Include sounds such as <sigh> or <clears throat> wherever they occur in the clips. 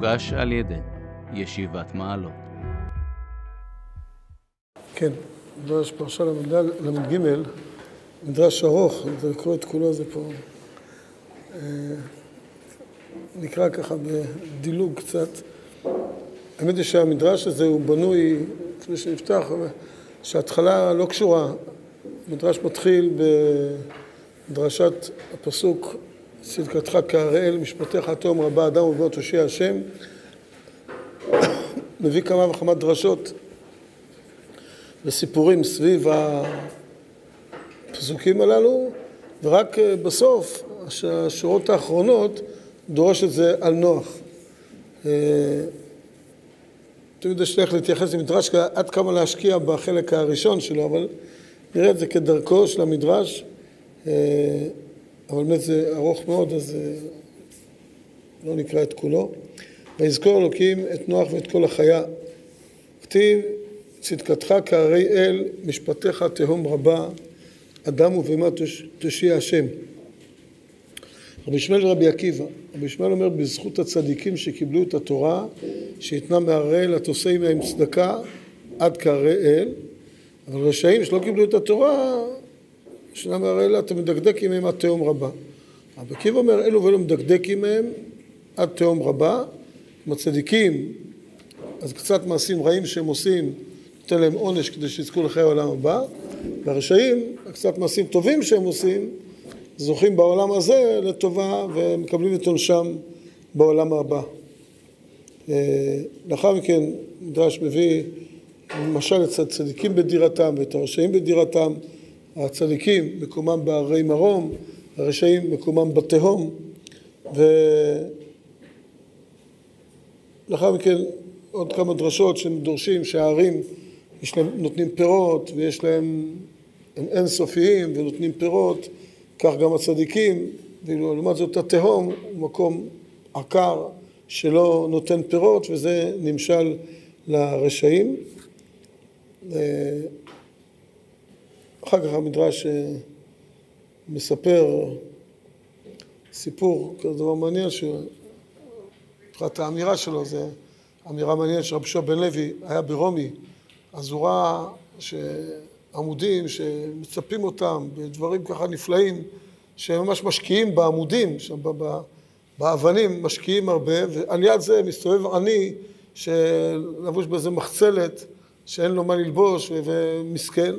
מוגש על ידי ישיבת מעלות. כן, מדרש פרשה ל"ג, מדרש ארוך, אתה לקרוא את כולו זה פה, אה, נקרא ככה בדילוג קצת. האמת היא שהמדרש הזה הוא בנוי, לפני שנפתח, שההתחלה לא קשורה. המדרש מתחיל בדרשת הפסוק צדקתך כאראל, משפטיך תום רבה אדם ובוא תושיע השם. <coughs> מביא כמה וכמה דרשות וסיפורים סביב הפסוקים הללו, ורק בסוף, השורות האחרונות, דורש את זה על נוח. תמיד יש לך להתייחס למדרש עד כמה להשקיע בחלק הראשון שלו, אבל נראה את זה כדרכו של המדרש, אבל באמת זה ארוך מאוד, אז לא נקרא את כולו. ויזכור אלוקים את נוח ואת כל החיה. כתיב צדקתך כהרי אל, משפטיך תהום רבה, אדם ובהמה תושיע השם. רבי ישמעאל ורבי עקיבא, רבי ישמעאל אומר בזכות הצדיקים שקיבלו את התורה שהתנה מהרי אל התוסי מהם צדקה עד כהרי אל, אבל רשעים שלא קיבלו את התורה שנה מהרי אל אתה מדקדק עמהם עד תהום רבה. רבי עקיבא אומר אלו ואלו מדקדק עמהם עד תהום רבה, עם הצדיקים אז קצת מעשים רעים שהם עושים נותן להם עונש כדי שיזכו לחיי העולם הבא, והרשעים, קצת מעשים טובים שהם עושים, זוכים בעולם הזה לטובה ומקבלים את עונשם בעולם הבא. לאחר מכן מדרש מביא למשל את הצדיקים בדירתם ואת הרשעים בדירתם, הצדיקים מקומם בהרי מרום, הרשעים מקומם בתהום, ולאחר מכן עוד כמה דרשות שדורשים שהערים יש להם, נותנים פירות ויש להם, הם אינסופיים ונותנים פירות, כך גם הצדיקים, ואילו לעומת זאת התהום הוא מקום עקר שלא נותן פירות וזה נמשל לרשעים. אחר כך המדרש מספר סיפור, כזה דבר מעניין, שמבחינת האמירה שלו זה אמירה מעניינת שרבי שועה בן לוי היה ברומי אז הוא ראה שעמודים שמצפים אותם בדברים ככה נפלאים, שהם ממש משקיעים בעמודים, באבנים משקיעים הרבה, ועל יד זה מסתובב עני שלבוש באיזה מחצלת שאין לו מה ללבוש ומסכן,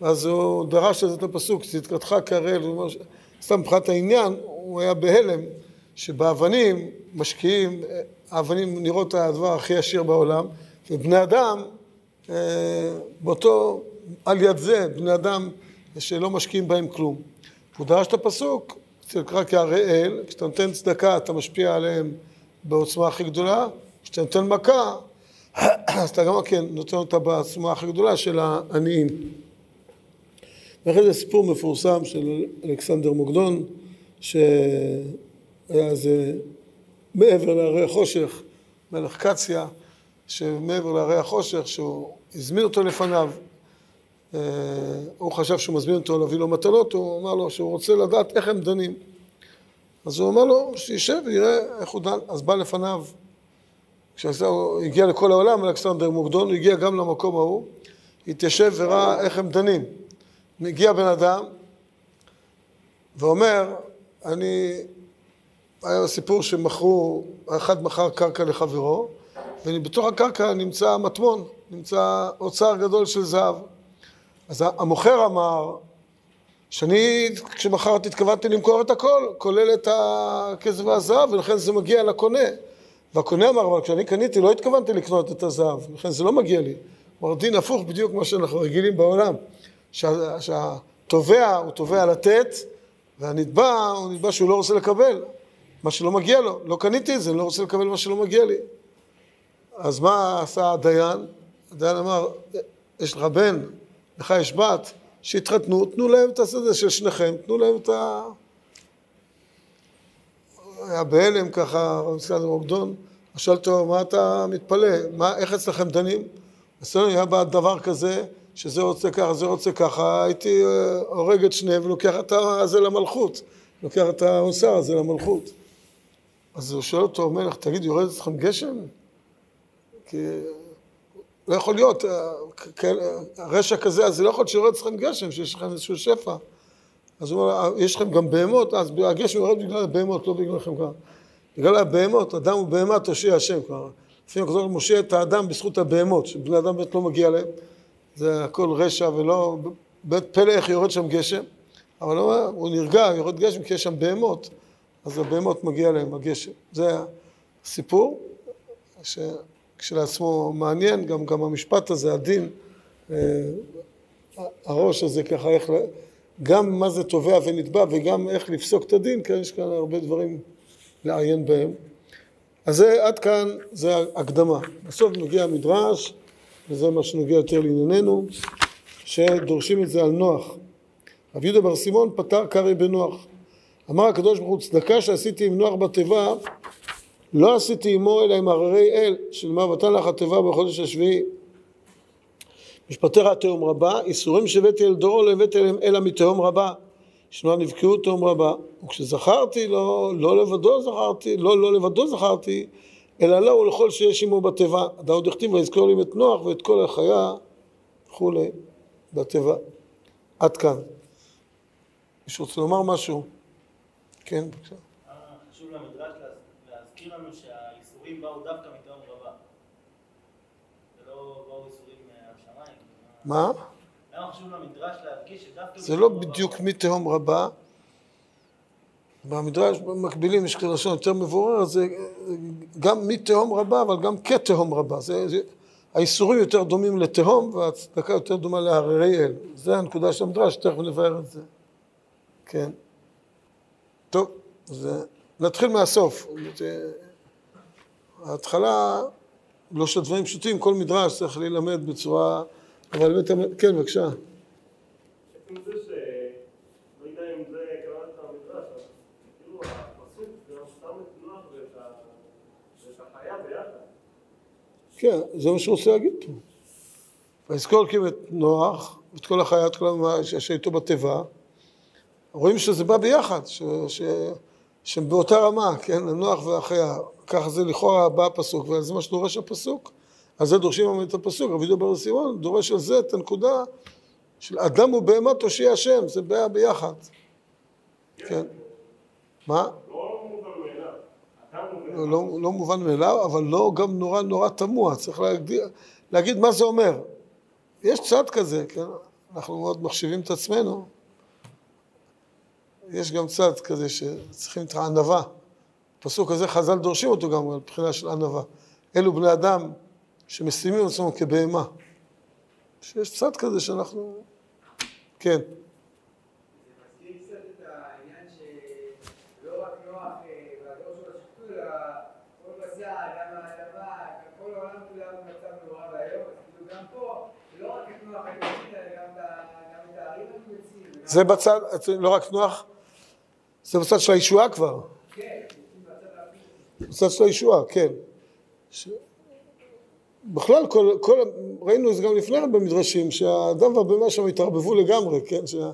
אז הוא דרש את הפסוק, צדקתך כהראל, סתם מבחינת העניין, הוא היה בהלם שבאבנים משקיעים, האבנים נראות הדבר הכי עשיר בעולם, ובני אדם באותו, על יד זה, בני אדם שלא משקיעים בהם כלום. הוא דרש את הפסוק, צדקה כהראל, כשאתה נותן צדקה אתה משפיע עליהם בעוצמה הכי גדולה, כשאתה נותן מכה, <clears throat> אז אתה גם כן נותן אותה בעוצמה הכי גדולה של העניים. ואחרי זה סיפור מפורסם של אלכסנדר מוקדון, שהיה איזה מעבר להרי החושך, מלך קציה, שמעבר להרי החושך, שהוא הזמין אותו לפניו, הוא חשב שהוא מזמין אותו להביא לו מטלות, הוא אמר לו שהוא רוצה לדעת איך הם דנים. אז הוא אמר לו שישב ויראה איך הוא דן, אז בא לפניו, כשהוא הגיע לכל העולם, אלכסנדר מוקדון, הוא הגיע גם למקום ההוא, התיישב וראה איך הם דנים. מגיע בן אדם ואומר, אני, היה סיפור שמכרו, אחד מכר קרקע לחברו, ובתוך הקרקע נמצא מטמון, נמצא אוצר גדול של זהב. אז המוכר אמר, שאני כשמכרתי התכוונתי למכור את הכל, כולל את הכסף והזהב, ולכן זה מגיע לקונה. והקונה אמר, אבל כשאני קניתי לא התכוונתי לקנות את הזהב, לכן זה לא מגיע לי. כלומר, דין הפוך בדיוק מה שאנחנו רגילים בעולם, שה, שהתובע הוא תובע לתת, והנתבע הוא נתבע שהוא לא רוצה לקבל מה שלא מגיע לו. לא קניתי את זה, אני לא רוצה לקבל מה שלא מגיע לי. אז מה עשה הדיין? הדיין אמר, יש לך בן, לך יש בת, שהתחתנו, תנו להם את השדה של שניכם, תנו להם את ה... היה בהלם ככה, רבי סקאדר מוקדון, שאל אותו, מה אתה מתפלא? מה, איך אצלכם דנים? אצלנו היה דבר כזה, שזה רוצה ככה, זה רוצה ככה, הייתי הורג את שניהם ולוקח את זה למלכות, לוקח את האוצר הזה למלכות. אז הוא שואל אותו המלך, תגיד, יורד אצלכם גשם? כי לא יכול להיות, אה, כאלה- הרשע כזה, אז זה לא יכול להיות שיורד אצלכם גשם, שיש לכם איזשהו שפע. אז הוא אומר, יש לכם גם בהמות, אז הגשם יורד בגלל הבהמות, לא בגללכם כבר. בגלל הבהמות, אדם ובהמה תושיע השם כבר. לפעמים הקדוש הוא מושיע את האדם בזכות הבהמות, שבני אדם באמת לא מגיע להם. זה הכל רשע ולא, באמת פלא איך יורד שם גשם. אבל הוא, הוא נרגע, יורד גשם כי יש שם בהמות, אז הבהמות מגיע להם הגשם. זה הסיפור, שכשלעצמו מעניין, גם, גם המשפט הזה, הדין, אה, הראש הזה ככה, איך, גם מה זה תובע ונתבע וגם איך לפסוק את הדין, כן, יש כאן הרבה דברים לעיין בהם. אז זה, עד כאן זה הקדמה. בסוף מגיע המדרש, וזה מה שנוגע יותר לענייננו, שדורשים את זה על נוח. רבי יהודה בר סימון פתר קרעי בנוח. אמר הקדוש ברוך הוא, צדקה שעשיתי עם נוח בתיבה, לא עשיתי עמו אלא עם הררי אל, שנאמר ותן לך התיבה בחודש השביעי. משפטיך תהום רבה, איסורים שהבאתי אל דורו לא הבאתי אליהם אלא מתהום רבה. שנאמר נבקעו תהום רבה. וכשזכרתי לא, לא לבדו זכרתי, לא, לא לבדו זכרתי, אלא לו ולכל שיש עמו בתיבה. אדם עוד הכתיב ויזכור לי את נוח ואת כל החיה וכולי בתיבה. עד כאן. מישהו רוצה לומר משהו? כן, בבקשה. אה, חשוב למדרש להז- להזכיר לנו שהאיסורים באו דווקא מתהום רבה. ולא באו איסורים מהשמיים. מה? למה חשוב למדרש להדגיש שדווקא זה לא בדיוק? מתהום רבה. במדרש במקבילים יש לשון יותר מבורר, זה גם מתהום רבה, אבל גם כתהום רבה. זה, זה, האיסורים יותר דומים לתהום, והצדקה יותר דומה להררי אל. זה הנקודה של המדרש, תכף נבהר את זה. כן. טוב, אז אה, נתחיל מהסוף. זה- ההתחלה, לא של דברים פשוטים, כל מדרש צריך להילמד בצורה... אבל באמת, כן, בבקשה. עצם זה ש... לא יודע אם זה קראת המדרש, אבל כאילו הפסוק גם שם את נוח ואת ה- ואת החיה ביחד. כן, זה מה שהוא רוצה להגיד פה. ויזכור אלוקים את נוח, את כל החיה, את כל מה שהייתו בתיבה. רואים שזה בא ביחד, ש, ש, שהם באותה רמה, כן, נוח והחיה. ככה זה לכאורה בא הפסוק, וזה מה שדורש הפסוק. על זה דורשים את הפסוק. רבי יהודה בר סימון דורש על זה את הנקודה של אדם ובהמה תושיע השם, זה בא ביחד. כן. מה? לא מובן מאליו. אדם הוא לא, לא, לא מובן מאליו, אבל לא גם נורא נורא תמוה, צריך להגיד, להגיד מה זה אומר. יש צד כזה, כן? אנחנו מאוד מחשיבים את עצמנו. יש גם צד כזה שצריכים את הענווה. הפסוק הזה חז"ל דורשים אותו גם על בחינה של ענווה. אלו בני אדם שמשימים עצמם כבהמה. שיש צד כזה שאנחנו... כן. זה מזכיר קצת את העניין שלא רק נוח אה, והדור שלו שחטו, אלא כל בשר, גם האדמה, כל במצב נורא ואיום, אז כאילו גם פה, לא רק את נוח מציל, אלא גם את הערים. וגם- זה בצד, לא רק נוח, זה בצד של הישועה כבר. כן, בצד של הישועה, כן. בכלל, כל, כל, ראינו את זה גם לפני כן במדרשים, שהאדם והבהמה שם התערבבו לגמרי, כן? שהיה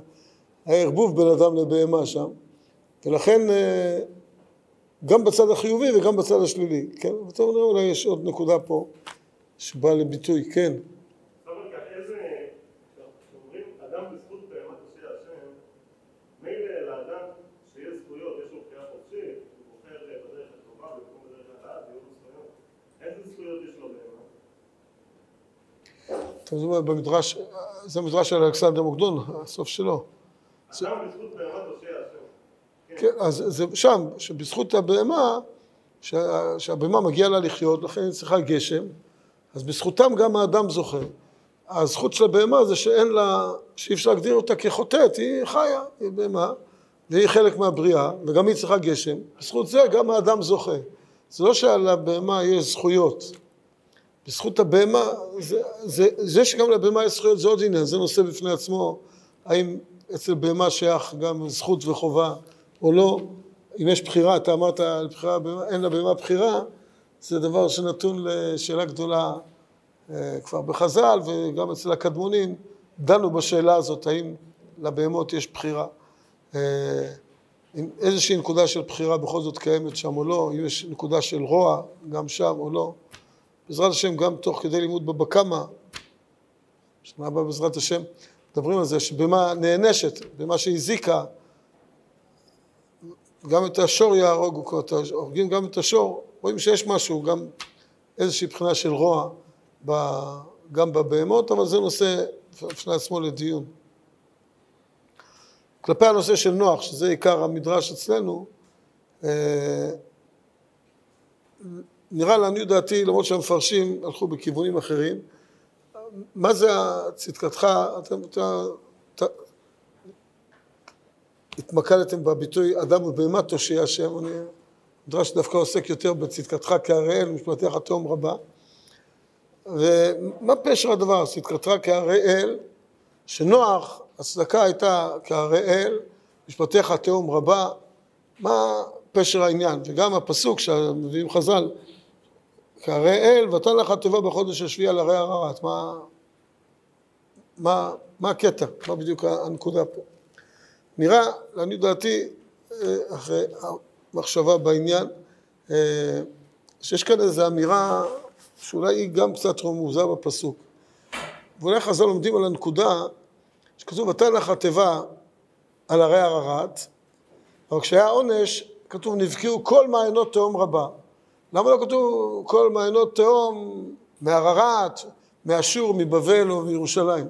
ערבוב בין אדם לבהמה שם. ולכן, אה, גם בצד החיובי וגם בצד השלילי, כן? וטוב נראה, אולי יש עוד נקודה פה שבאה לביטוי, כן. אתם יודעים מה, במדרש, זה מדרש של אלכסנדר מוקדון, הסוף שלו. השם. כן, אז זה שם, שבזכות הבהמה, שה- שהבהמה מגיעה לה לחיות, לכן היא צריכה גשם, אז בזכותם גם האדם זוכה. הזכות של הבהמה זה שאין לה, שאי אפשר להגדיר אותה כחוטאת, היא חיה, היא בהמה, והיא חלק מהבריאה, וגם היא צריכה גשם. בזכות זה גם האדם זוכה. זה לא שעל הבהמה יש זכויות. בזכות הבהמה, זה, זה, זה שגם לבהמה יש זכויות זה עוד עניין, זה נושא בפני עצמו, האם אצל בהמה שייך גם זכות וחובה או לא, אם יש בחירה, אתה אמרת על בחירה, אין לבהמה בחירה, זה דבר שנתון לשאלה גדולה אה, כבר בחז"ל וגם אצל הקדמונים, דנו בשאלה הזאת, האם לבהמות יש בחירה. אה, אם איזושהי נקודה של בחירה בכל זאת קיימת שם או לא, אם יש נקודה של רוע גם שם או לא. בעזרת השם, גם תוך כדי לימוד בבא קמא, שנה הבאה בעזרת השם, מדברים על זה שבמה נענשת, במה שהזיקה, גם את השור יהרוגו, הורגים גם את השור, רואים שיש משהו, גם איזושהי בחינה של רוע ב, גם בבהמות, אבל זה נושא בפני עצמו לדיון. כלפי הנושא של נוח, שזה עיקר המדרש אצלנו, אה, נראה לעניות דעתי, למרות שהמפרשים הלכו בכיוונים אחרים, מה זה צדקתך, אתם, אתם, התמקדתם בביטוי אדם ובהמה תושיע השם, מדרש דווקא עוסק יותר בצדקתך כאראל ומשפטיך תהום רבה. ומה פשר הדבר, צדקתך כאראל, שנוח, הצדקה הייתה כאראל, משפטיך תהום רבה, מה פשר העניין? וגם הפסוק שמביאים חז"ל, כאראל, ותן לך תיבה בחודש השביעי על הרי הררת, מה, מה, מה הקטע? מה בדיוק הנקודה פה? נראה, לעניות דעתי, אה, אחרי המחשבה בעניין, אה, שיש כאן איזו אמירה שאולי היא גם קצת רמוזה בפסוק. ואולי חז"ל לומדים על הנקודה שכתוב, ותן לך תיבה על הרי הררת, אבל כשהיה עונש, כתוב, נבקיעו כל מעיינות תהום רבה. למה לא כתוב כל מעיינות תהום מהררת, מאשור, מבבל או מירושלים?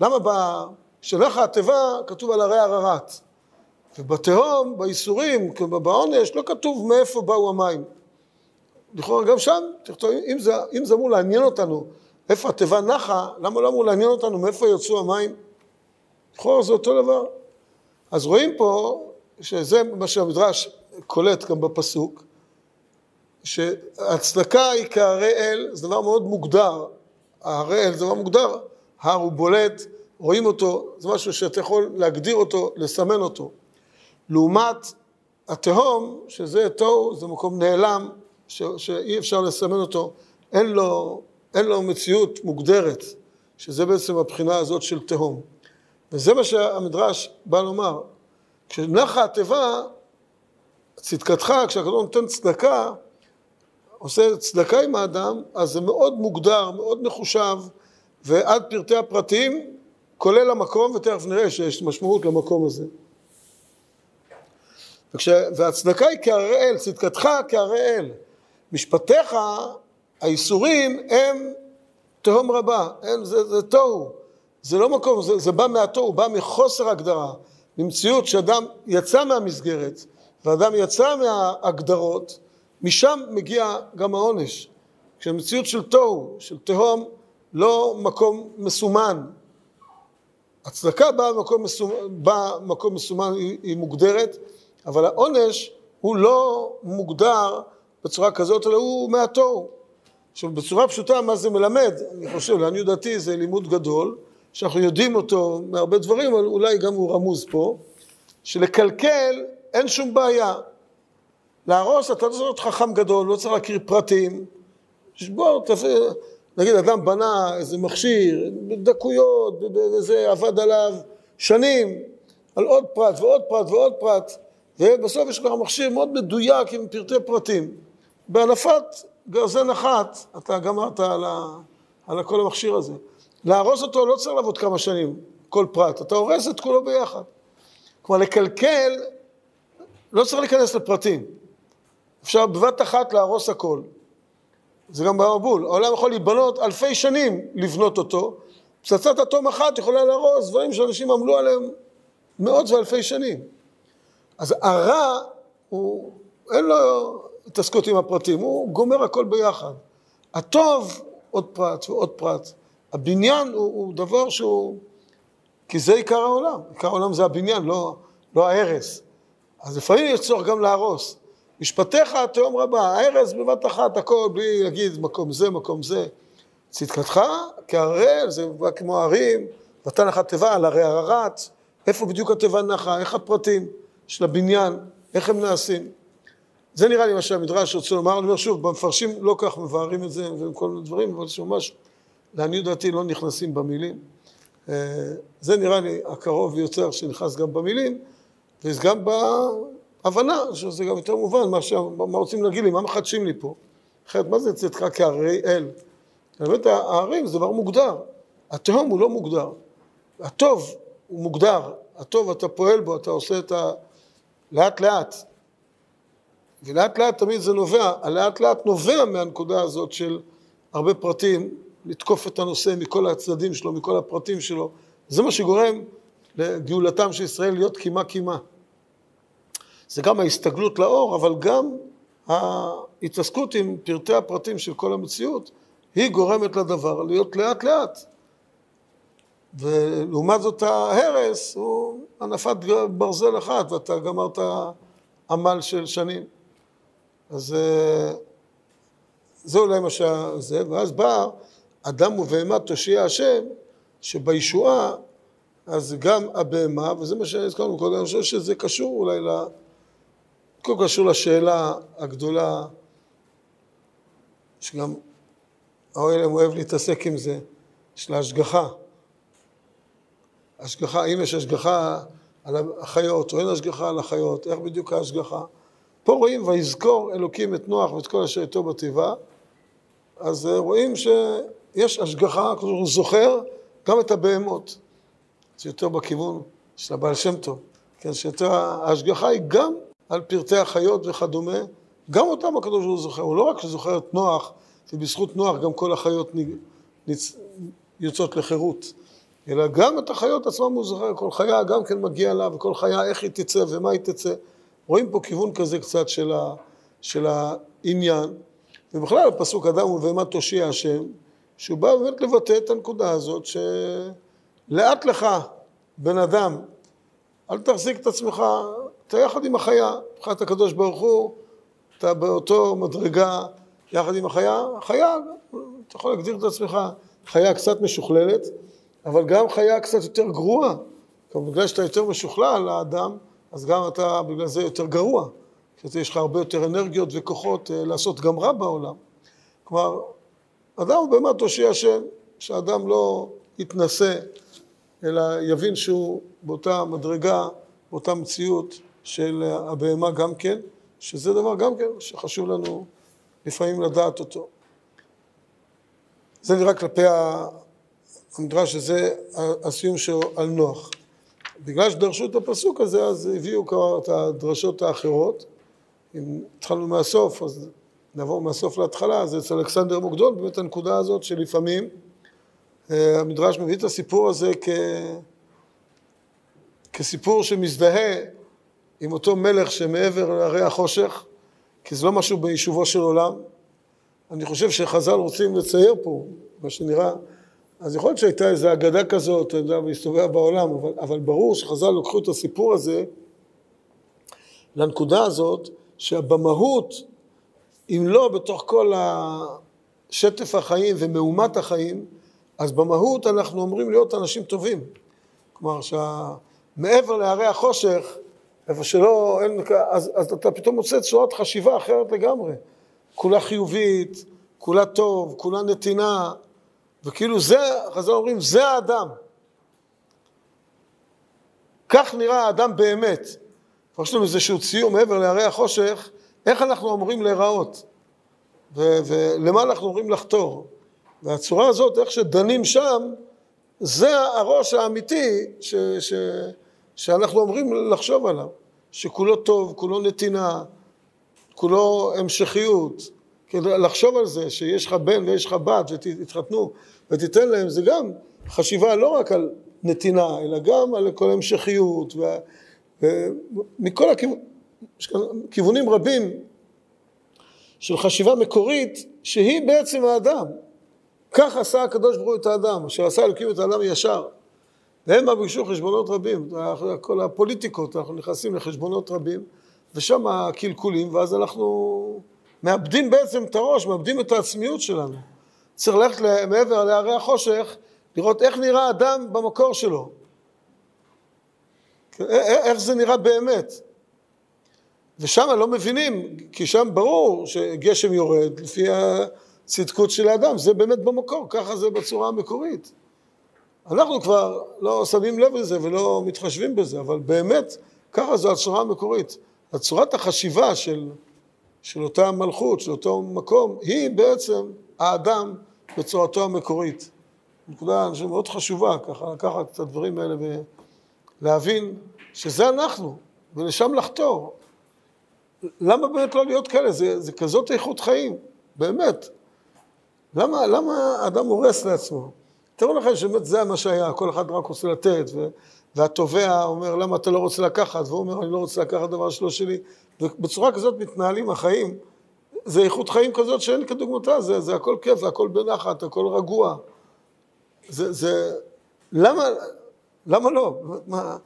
למה בשלח התיבה כתוב על הרי הררת? ובתהום, בייסורים, בעונש, לא כתוב מאיפה באו המים. לכאורה גם שם, תכתוב, אם זה, אם זה אמור לעניין אותנו איפה התיבה נחה, למה לא אמור לעניין אותנו מאיפה יצאו המים? לכאורה זה אותו דבר. אז רואים פה, שזה מה שהמדרש קולט גם בפסוק, שהצדקה היא כהרי אל, זה דבר מאוד מוגדר, ההרי אל זה דבר מוגדר, הר הוא בולט, רואים אותו, זה משהו שאתה יכול להגדיר אותו, לסמן אותו. לעומת התהום, שזה תוהו, זה מקום נעלם, ש, שאי אפשר לסמן אותו, אין לו, אין לו מציאות מוגדרת, שזה בעצם הבחינה הזאת של תהום. וזה מה שהמדרש בא לומר. כשנחה התיבה, צדקתך, כשהקדוש נותן צדקה, עושה צדקה עם האדם, אז זה מאוד מוגדר, מאוד מחושב, ועד פרטי הפרטים, כולל המקום, ותכף נראה שיש משמעות למקום הזה. והצדקה היא כהראל, צדקתך כהראל. משפטיך, האיסורים, הם תהום רבה, הם, זה, זה תוהו. זה לא מקום, זה, זה בא מהתוהו, בא מחוסר הגדרה, ממציאות שאדם יצא מהמסגרת, ואדם יצא מההגדרות, משם מגיע גם העונש. כשמציאות של תוהו, של תהום, לא מקום מסומן. הצדקה באה במקום מסומן, בא מסומן היא, היא מוגדרת, אבל העונש הוא לא מוגדר בצורה כזאת, אלא הוא מהתוהו. עכשיו, בצורה פשוטה, מה זה מלמד? אני חושב, לעניות דעתי זה לימוד גדול, שאנחנו יודעים אותו מהרבה דברים, אבל אולי גם הוא רמוז פה, שלקלקל אין שום בעיה. להרוס, אתה לא צריך להיות חכם גדול, לא צריך להכיר פרטים. בוא, נגיד אדם בנה איזה מכשיר, בדקויות, וזה עבד עליו שנים, על עוד פרט ועוד פרט ועוד פרט, ובסוף יש לך מכשיר מאוד מדויק עם פרטי פרטים. בהנפת גרזן אחת, אתה גמרת על, ה, על כל המכשיר הזה. להרוס אותו לא צריך לעבוד כמה שנים, כל פרט, אתה הורס את כולו ביחד. כלומר, לקלקל, לא צריך להיכנס לפרטים. אפשר בבת אחת להרוס הכל. זה גם במבול. העולם יכול להיבנות אלפי שנים לבנות אותו. פצצת אטום אחת יכולה להרוס דברים שאנשים עמלו עליהם מאות ואלפי שנים. אז הרע, הוא, אין לו התעסקות עם הפרטים, הוא גומר הכל ביחד. הטוב, עוד פרט ועוד פרט. הבניין הוא, הוא דבר שהוא... כי זה עיקר העולם. עיקר העולם זה הבניין, לא, לא ההרס. אז לפעמים יש צורך גם להרוס. משפטיך תהום רבה, ההרס בבת אחת, הכל, בלי להגיד מקום זה, מקום זה. צדקתך כהראל, זה בא כמו הרים, נתן לך תיבה על הרי הררת, איפה בדיוק התיבה נחה, איך הפרטים של הבניין, איך הם נעשים. זה נראה לי מה שהמדרש רוצה לומר, אני אומר שוב, במפרשים לא כך מבארים את זה וכל מיני דברים, אבל שממש, לעניות דעתי, לא נכנסים במילים. אה, זה נראה לי הקרוב ביותר שנכנס גם במילים, וזה גם בהבנה, שזה גם יותר מובן, מה, ש... מה רוצים להגיד לי, מה מחדשים לי פה? אחרת, מה זה צאתך כהרי אל? באמת הערים זה דבר מוגדר, התהום הוא לא מוגדר, הטוב הוא מוגדר, הטוב אתה פועל בו, אתה עושה את ה... לאט לאט, ולאט לאט תמיד זה נובע, הלאט לאט נובע מהנקודה הזאת של הרבה פרטים, לתקוף את הנושא מכל הצדדים שלו, מכל הפרטים שלו, זה מה שגורם לגאולתם של ישראל להיות קימה קימה. זה גם ההסתגלות לאור, אבל גם ההתעסקות עם פרטי הפרטים של כל המציאות, היא גורמת לדבר להיות לאט לאט. ולעומת זאת ההרס הוא הנפת ברזל אחת ואתה גמרת עמל של שנים. אז אה, זה אולי מה שזה, ואז בא אדם ובהמה תושיע השם, שבישועה אז גם הבהמה, וזה מה שהזכרנו קודם, אני חושב שזה קשור אולי ל... הכל קשור לשאלה הגדולה, שגם האוהלם אוהב להתעסק עם זה, של ההשגחה. השגחה, אם יש השגחה על החיות או אין השגחה על החיות, איך בדיוק ההשגחה. פה רואים ויזכור אלוקים את נוח ואת כל אשר איתו בתיבה, אז רואים שיש השגחה, כלומר הוא זוכר גם את הבהמות. זה יותר בכיוון של הבעל שם טוב, כן, שיותר ההשגחה היא גם על פרטי החיות וכדומה, גם אותם הקדוש ברוך הוא זוכר, הוא לא רק זוכר את נוח, ובזכות נוח גם כל החיות נצ... יוצאות לחירות, אלא גם את החיות עצמם הוא זוכר, כל חיה גם כן מגיע לה, וכל חיה איך היא תצא ומה היא תצא. רואים פה כיוון כזה קצת של, ה... של העניין, ובכלל הפסוק אדם ובהמה תושיע השם, שהוא בא באמת לבטא את הנקודה הזאת, שלאט לך, בן אדם, אל תחזיק את עצמך, אתה יחד עם החיה, מבחינת הקדוש ברוך הוא, אתה באותו מדרגה יחד עם החיה, החיה, אתה יכול להגדיר את עצמך חיה קצת משוכללת, אבל גם חיה קצת יותר גרועה. כלומר, בגלל שאתה יותר משוכלל לאדם, אז גם אתה בגלל זה יותר גרוע. יש לך הרבה יותר אנרגיות וכוחות אה, לעשות גם רע בעולם. כלומר, אדם הוא באמת תושיע השם, שאדם לא יתנשא, אלא יבין שהוא באותה מדרגה, באותה מציאות של הבהמה גם כן, שזה דבר גם כן שחשוב לנו לפעמים לדעת אותו. זה נראה כלפי המדרש הזה, הסיום שלו על נוח. בגלל שדרשו את הפסוק הזה, אז הביאו כבר את הדרשות האחרות. אם התחלנו מהסוף, אז נעבור מהסוף להתחלה, אז אצל אלכסנדר מוקדון, באמת הנקודה הזאת שלפעמים אה, המדרש מביא את הסיפור הזה כ... כסיפור שמזדהה עם אותו מלך שמעבר להרי החושך, כי זה לא משהו ביישובו של עולם. אני חושב שחז"ל רוצים לצייר פה, מה שנראה, אז יכול להיות שהייתה איזו אגדה כזאת, אתה יודע, והסתובבה בעולם, אבל, אבל ברור שחז"ל לקחו את הסיפור הזה לנקודה הזאת, שבמהות, אם לא בתוך כל שטף החיים ומהומת החיים, אז במהות אנחנו אומרים להיות אנשים טובים. כלומר, שמעבר להרי החושך, איפה שלא, אין, אז, אז אתה פתאום מוצא צורת חשיבה אחרת לגמרי. כולה חיובית, כולה טוב, כולה נתינה, וכאילו זה, חז"ל אומרים, זה האדם. כך נראה האדם באמת. יש לנו איזשהו ציור מעבר להרי החושך, איך אנחנו אמורים להיראות, ולמה אנחנו אמורים לחתור. והצורה הזאת, איך שדנים שם, זה הראש האמיתי ש, ש, שאנחנו אמורים לחשוב עליו, שכולו טוב, כולו נתינה, כולו המשכיות, לחשוב על זה שיש לך בן ויש לך בת ותתחתנו ותיתן להם, זה גם חשיבה לא רק על נתינה, אלא גם על כל המשכיות ומכל הכיוונים רבים של חשיבה מקורית שהיא בעצם האדם. כך עשה הקדוש ברוך הוא את האדם, אשר עשה אלוקים את האדם ישר. והם ביקשו חשבונות רבים, כל הפוליטיקות, אנחנו נכנסים לחשבונות רבים, ושם הקלקולים, ואז אנחנו מאבדים בעצם את הראש, מאבדים את העצמיות שלנו. צריך ללכת מעבר להרי החושך, לראות איך נראה אדם במקור שלו. איך זה נראה באמת. ושם לא מבינים, כי שם ברור שגשם יורד לפי הצדקות של האדם, זה באמת במקור, ככה זה בצורה המקורית. אנחנו כבר לא שמים לב לזה ולא מתחשבים בזה, אבל באמת ככה זו הצורה המקורית. הצורת החשיבה של, של אותה מלכות, של אותו מקום, היא בעצם האדם בצורתו המקורית. נקודה, מאוד חשובה, ככה לקחת את הדברים האלה ולהבין שזה אנחנו, ולשם לחתור. למה באמת לא להיות כאלה? זה, זה כזאת איכות חיים, באמת. למה, למה אדם הורס לעצמו? תראו לכם שבאמת זה מה שהיה, כל אחד רק רוצה לתת, ו, והתובע אומר, למה אתה לא רוצה לקחת? והוא אומר, אני לא רוצה לקחת דבר שלא שלי. ובצורה כזאת מתנהלים החיים. זה איכות חיים כזאת שאין כדוגמתה, זה, זה הכל כיף, הכל בנחת, הכל רגוע. זה, זה, למה, למה לא? מה,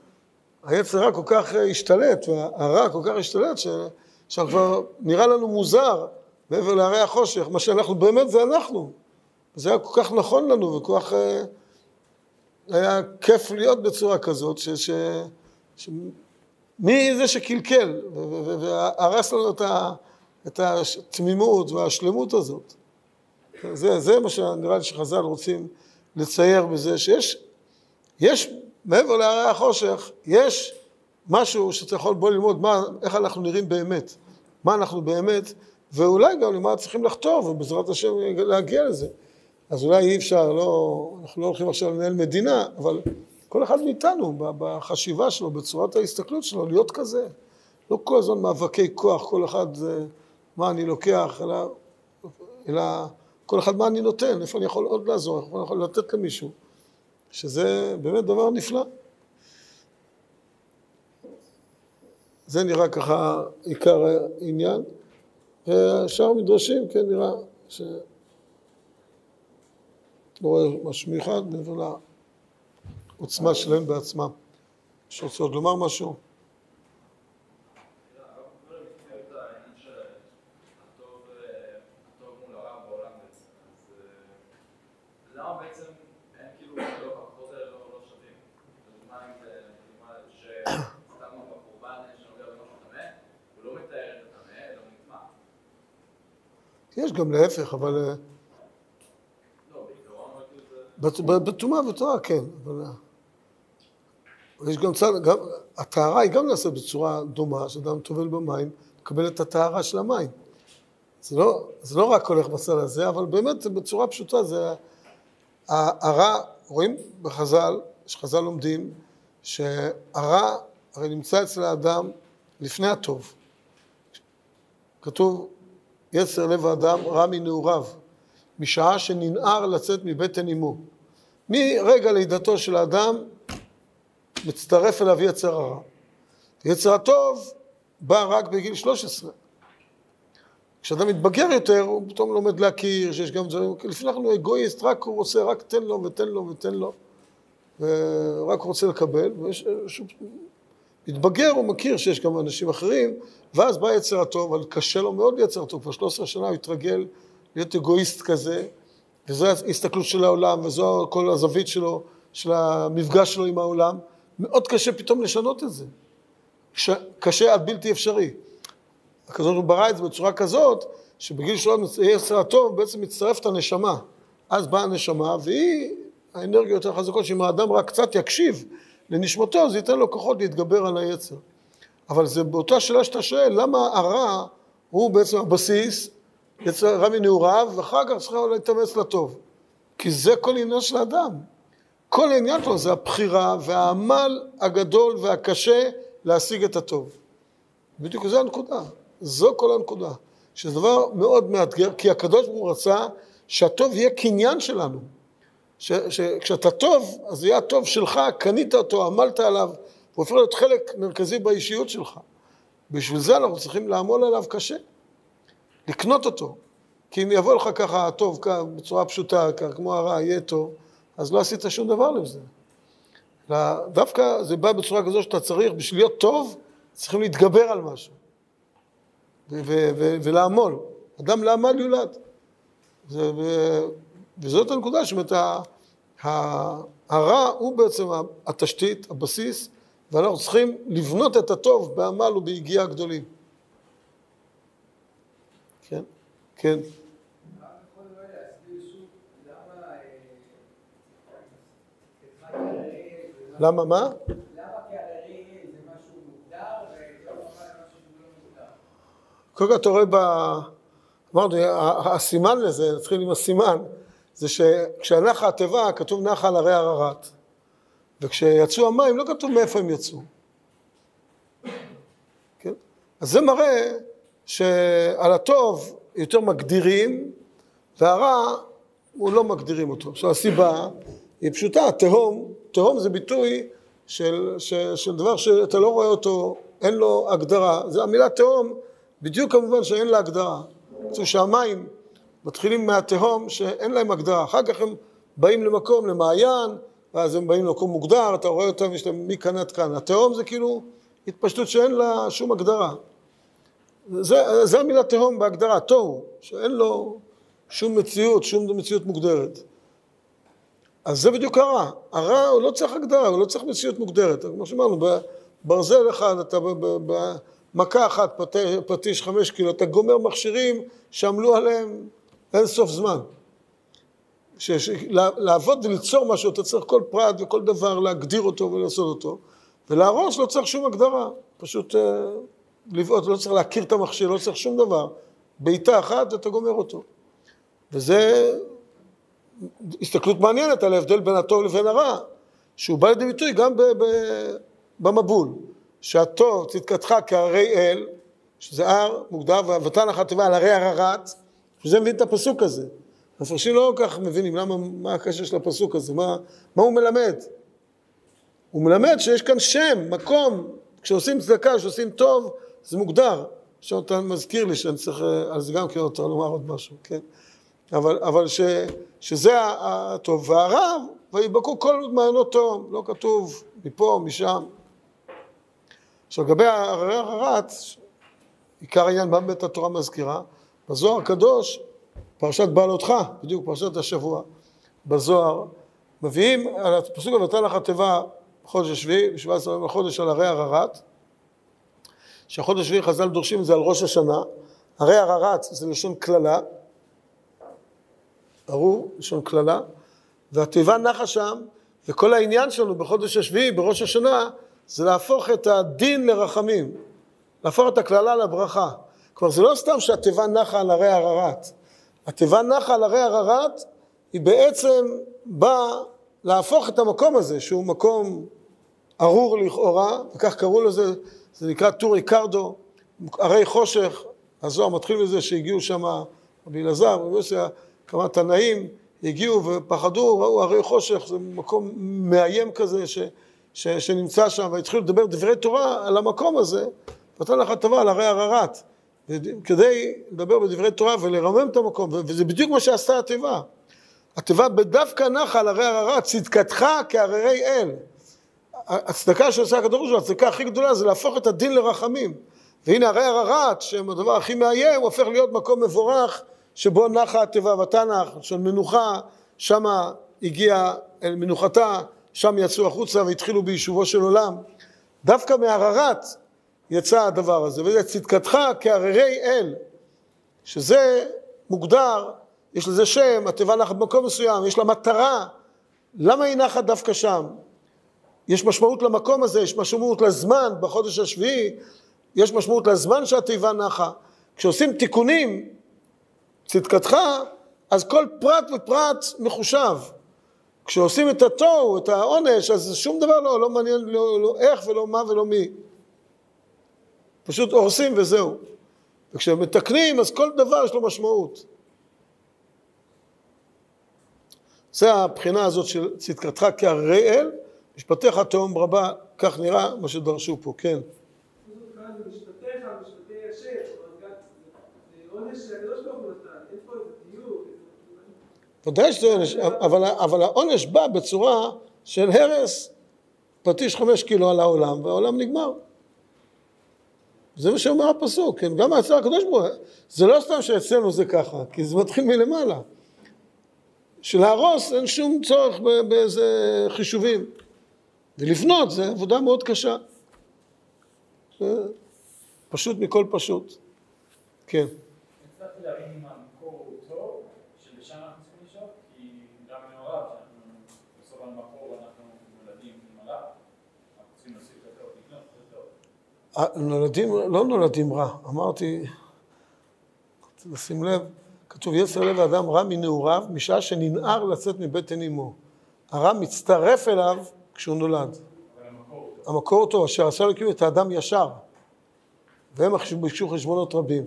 היצר הרע כל כך השתלט, והרע כל כך השתלט, ש, שכבר נראה לנו מוזר מעבר להרי החושך, מה שאנחנו באמת זה אנחנו. זה היה כל כך נכון לנו וכל כך אה, היה כיף להיות בצורה כזאת, ש, ש, ש, מי זה שקלקל והרס לנו את, ה, את התמימות והשלמות הזאת. זה, זה מה שנראה לי שחז"ל רוצים לצייר בזה, שיש יש, מעבר להרי החושך, יש משהו שאתה יכול בוא ללמוד מה, איך אנחנו נראים באמת, מה אנחנו באמת, ואולי גם למה צריכים לחתור, ובעזרת השם להגיע לזה. אז אולי אי אפשר, לא, אנחנו לא הולכים עכשיו לנהל מדינה, אבל כל אחד מאיתנו, בחשיבה שלו, בצורת ההסתכלות שלו, להיות כזה. לא כל הזמן מאבקי כוח, כל אחד זה מה אני לוקח, אלא, אלא כל אחד מה אני נותן, איפה אני יכול עוד לעזור, איפה אני יכול לתת למישהו, שזה באמת דבר נפלא. זה נראה ככה עיקר העניין. ושאר מדרשים, כן, נראה ש... רואה משהו מיוחד מעבר לעוצמה שלהם בעצמם. יש עוד לומר משהו? יש גם להפך, אבל... בטומאה ובתורה כן, אבל... יש גם צד, גם, הטהרה היא גם נעשית בצורה דומה, שאדם טובל במים, מקבל את הטהרה של המים. זה לא, זה לא רק הולך בצד הזה, אבל באמת בצורה פשוטה זה הרע, רואים בחז"ל, שחז"ל לומדים, שהרע הרי נמצא אצל האדם לפני הטוב. כתוב, יצר לב האדם רע מנעוריו, משעה שננער לצאת מבטן אמו. מרגע לידתו של האדם מצטרף אליו יצר הרע. יצר הטוב בא רק בגיל 13. כשאדם מתבגר יותר, הוא פתאום לומד להכיר שיש גם דברים, לפני הוא אגואיסט, רק הוא רוצה, רק תן לו ותן לו ותן לו, ורק רוצה לקבל, וכשהוא מתבגר הוא מכיר שיש גם אנשים אחרים, ואז בא יצר הטוב, אבל קשה לו מאוד ליצר הטוב, כבר 13 שנה הוא התרגל להיות אגואיסט כזה, וזו ההסתכלות של העולם, וזו כל הזווית שלו, של המפגש שלו עם העולם, מאוד קשה פתאום לשנות את זה. קשה עד בלתי אפשרי. הקדוש ברוך הוא ברא את זה בצורה כזאת, שבגיל שלו יצר הטוב בעצם מצטרפת הנשמה. אז באה הנשמה, והיא האנרגיות החזקות, שאם האדם רק קצת יקשיב לנשמתו, זה ייתן לו כוחות להתגבר על היצר. אבל זה באותה שאלה שאתה שואל, למה הרע הוא בעצם הבסיס, יצר רע מנעוריו, ואחר כך צריך להתאמץ לטוב. כי זה כל עניין של האדם. כל העניין שלו זה הבחירה והעמל הגדול והקשה להשיג את הטוב. בדיוק זו הנקודה. זו כל הנקודה. שזה דבר מאוד מאתגר, כי הקדוש ברוך הוא רצה שהטוב יהיה קניין שלנו. שכשאתה טוב, אז יהיה הטוב שלך, קנית אותו, עמלת עליו, הוא הופך להיות חלק מרכזי באישיות שלך. בשביל זה אנחנו צריכים לעמול עליו קשה, לקנות אותו. כי אם יבוא לך ככה הטוב, בצורה פשוטה, כמו הרע, יהיה טוב, אז לא עשית שום דבר לזה. דווקא זה בא בצורה כזו שאתה צריך, בשביל להיות טוב, צריכים להתגבר על משהו. ולעמול. אדם לעמל יולד. וזאת הנקודה, זאת אומרת, הרע הוא בעצם התשתית, הבסיס, ואנחנו צריכים לבנות את הטוב בעמל וביגיעה גדולים. כן, כן. למה מה? קודם כל אתה רואה ב... אמרנו, הסימן לזה, נתחיל עם הסימן, זה שכשנחה התיבה כתוב נחה על הרי הררת. וכשיצאו המים לא כתוב מאיפה הם יצאו. כן? אז זה מראה שעל הטוב יותר מגדירים, והרע הוא לא מגדירים אותו. עכשיו הסיבה היא פשוטה, תהום, תהום זה ביטוי של, של, של דבר שאתה לא רואה אותו, אין לו הגדרה. זה המילה תהום, בדיוק כמובן שאין לה הגדרה. זאת שהמים מתחילים מהתהום שאין להם הגדרה, אחר כך הם באים למקום, למעיין, ואז הם באים למקום מוגדר, אתה רואה אותם, יש להם מכאן עד כאן. התהום זה כאילו התפשטות שאין לה שום הגדרה. זה, זה המילה תהום בהגדרה, תוהו, שאין לו שום מציאות, שום מציאות מוגדרת. אז זה בדיוק הרע. הרע הוא לא צריך הגדרה, הוא לא צריך מציאות מוגדרת. כמו שאמרנו, בברזל אחד, אתה במכה אחת, פט- פטיש חמש קילו, אתה גומר מכשירים שעמלו עליהם אין סוף זמן. ש- ש- לה- לעבוד וליצור משהו, אתה צריך כל פרט וכל דבר להגדיר אותו ולעשות אותו. ולהרוס לא צריך שום הגדרה, פשוט אה, לבעוט, לא צריך להכיר את המכשיר, לא צריך שום דבר. בעיטה אחת אתה גומר אותו. וזה הסתכלות מעניינת על ההבדל בין הטוב לבין הרע, שהוא בא לידי ביטוי גם ב- ב- במבול, שהטוב צדקתך כהרי אל, שזה הר מוגדר, ותן לך תיבה על הרי הררת, שזה מבין את הפסוק הזה. המפרשים לא כל כך מבינים למה, מה הקשר של הפסוק הזה, מה, מה הוא מלמד. הוא מלמד שיש כאן שם, מקום, כשעושים צדקה, כשעושים טוב, זה מוגדר. עכשיו אתה מזכיר לי שאני צריך, אה, על זה גם כן רוצה לומר עוד משהו, כן? אבל, אבל ש, שזה הטוב. והרב, ויבקעו כל מעיינות תהום, לא כתוב מפה, משם. עכשיו לגבי הררת, עיקר העניין, מה באמת התורה מזכירה? בזוהר הקדוש, פרשת בעלותך, בדיוק פרשת השבוע, בזוהר, מביאים על הפסוק ונתן לך תיבה בחודש השביעי, בשבעה עשרה יום לחודש על הרי הררת, שהחודש השביעי חז"ל דורשים את זה על ראש השנה, הרי הררת זה לשון קללה, ארור, לשון קללה, והתיבה נחה שם, וכל העניין שלנו בחודש השביעי, בראש השנה, זה להפוך את הדין לרחמים, להפוך את הקללה לברכה. כלומר, זה לא סתם שהתיבה נחה על הרי הררת. התיבה נחה על הרי הררת, היא בעצם באה להפוך את המקום הזה, שהוא מקום ארור לכאורה, וכך קראו לזה, זה נקרא טור איקרדו, הרי חושך, הזוהר מתחיל מזה שהגיעו שם רבי אלעזר, כמה תנאים, הגיעו ופחדו, ראו הרי חושך, זה מקום מאיים כזה ש, ש, שנמצא שם, והתחילו לדבר דברי תורה על המקום הזה, ונתן לך טובה על הרי הררת, כדי לדבר בדברי תורה ולרמם את המקום, וזה בדיוק מה שעשתה התיבה. התיבה בדווקא נחה על הרי הררת, צדקתך כהררי אל. הצדקה שעושה הקדוש ברוך הוא, הצדקה הכי גדולה זה להפוך את הדין לרחמים. והנה הרי הררת, שהם הדבר הכי מאיים, הופך להיות מקום מבורך שבו נחה התיבה ותנח, של מנוחה, שמה הגיעה מנוחתה, שם יצאו החוצה והתחילו ביישובו של עולם. דווקא מהררת יצא הדבר הזה, וזה צדקתך כהררי אל, שזה מוגדר, יש לזה שם, התיבה נחת במקום מסוים, יש לה מטרה, למה היא נחת דווקא שם? יש משמעות למקום הזה, יש משמעות לזמן בחודש השביעי, יש משמעות לזמן שהתיבה נחה. כשעושים תיקונים, צדקתך, אז כל פרט ופרט מחושב. כשעושים את התוהו, את העונש, אז שום דבר לא, לא מעניין, לא, לא איך ולא מה ולא מי. פשוט הורסים וזהו. וכשמתקנים, אז כל דבר יש לו משמעות. זה הבחינה הזאת של צדקתך כהרי אל, משפטיך תהום רבה, כך נראה מה שדרשו פה, כן. ודאי שזה עונש, אבל, אבל העונש בא בצורה של הרס פטיש חמש קילו על העולם, והעולם נגמר. זה מה שאומר הפסוק, כן? גם אצל הקדוש ברוך הוא, זה לא סתם שאצלנו זה ככה, כי זה מתחיל מלמעלה. שלהרוס אין שום צורך באיזה חישובים. ולבנות זה עבודה מאוד קשה. זה פשוט מכל פשוט. כן. הצלחתי להבין אם המקור הוא טוב, שבשם אנחנו צריכים לשאוף, כי גם מעורב, שאנחנו בסוף המקור אנחנו נולדים עם הרע, אנחנו צריכים להוסיף את הטוב, לקנות את הטוב. נולדים, לא נולדים רע, אמרתי, שים לב, כתוב יצר לב האדם רע מנעוריו משעה שננער לצאת מבטן אמו. הרע מצטרף אליו כשהוא נולד. המקור אותו, אשר עשה אלוקים את האדם ישר. והם ביקשו חשבונות רבים.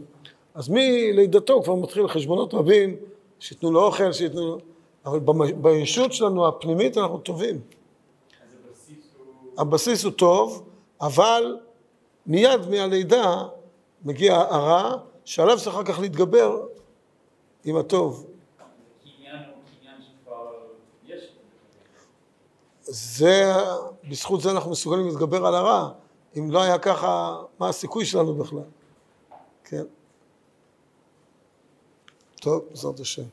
אז מלידתו כבר מתחיל חשבונות רבים, שייתנו לו אוכל, שייתנו לו... אבל בישות שלנו הפנימית אנחנו טובים. הבסיס הוא... הבסיס הוא טוב, אבל מיד מהלידה מגיע הרע, שעליו צריך אחר כך להתגבר עם הטוב. זה, בזכות זה אנחנו מסוגלים להתגבר על הרע. אם לא היה ככה, מה הסיכוי שלנו בכלל? כן. טוב, בעזרת השם.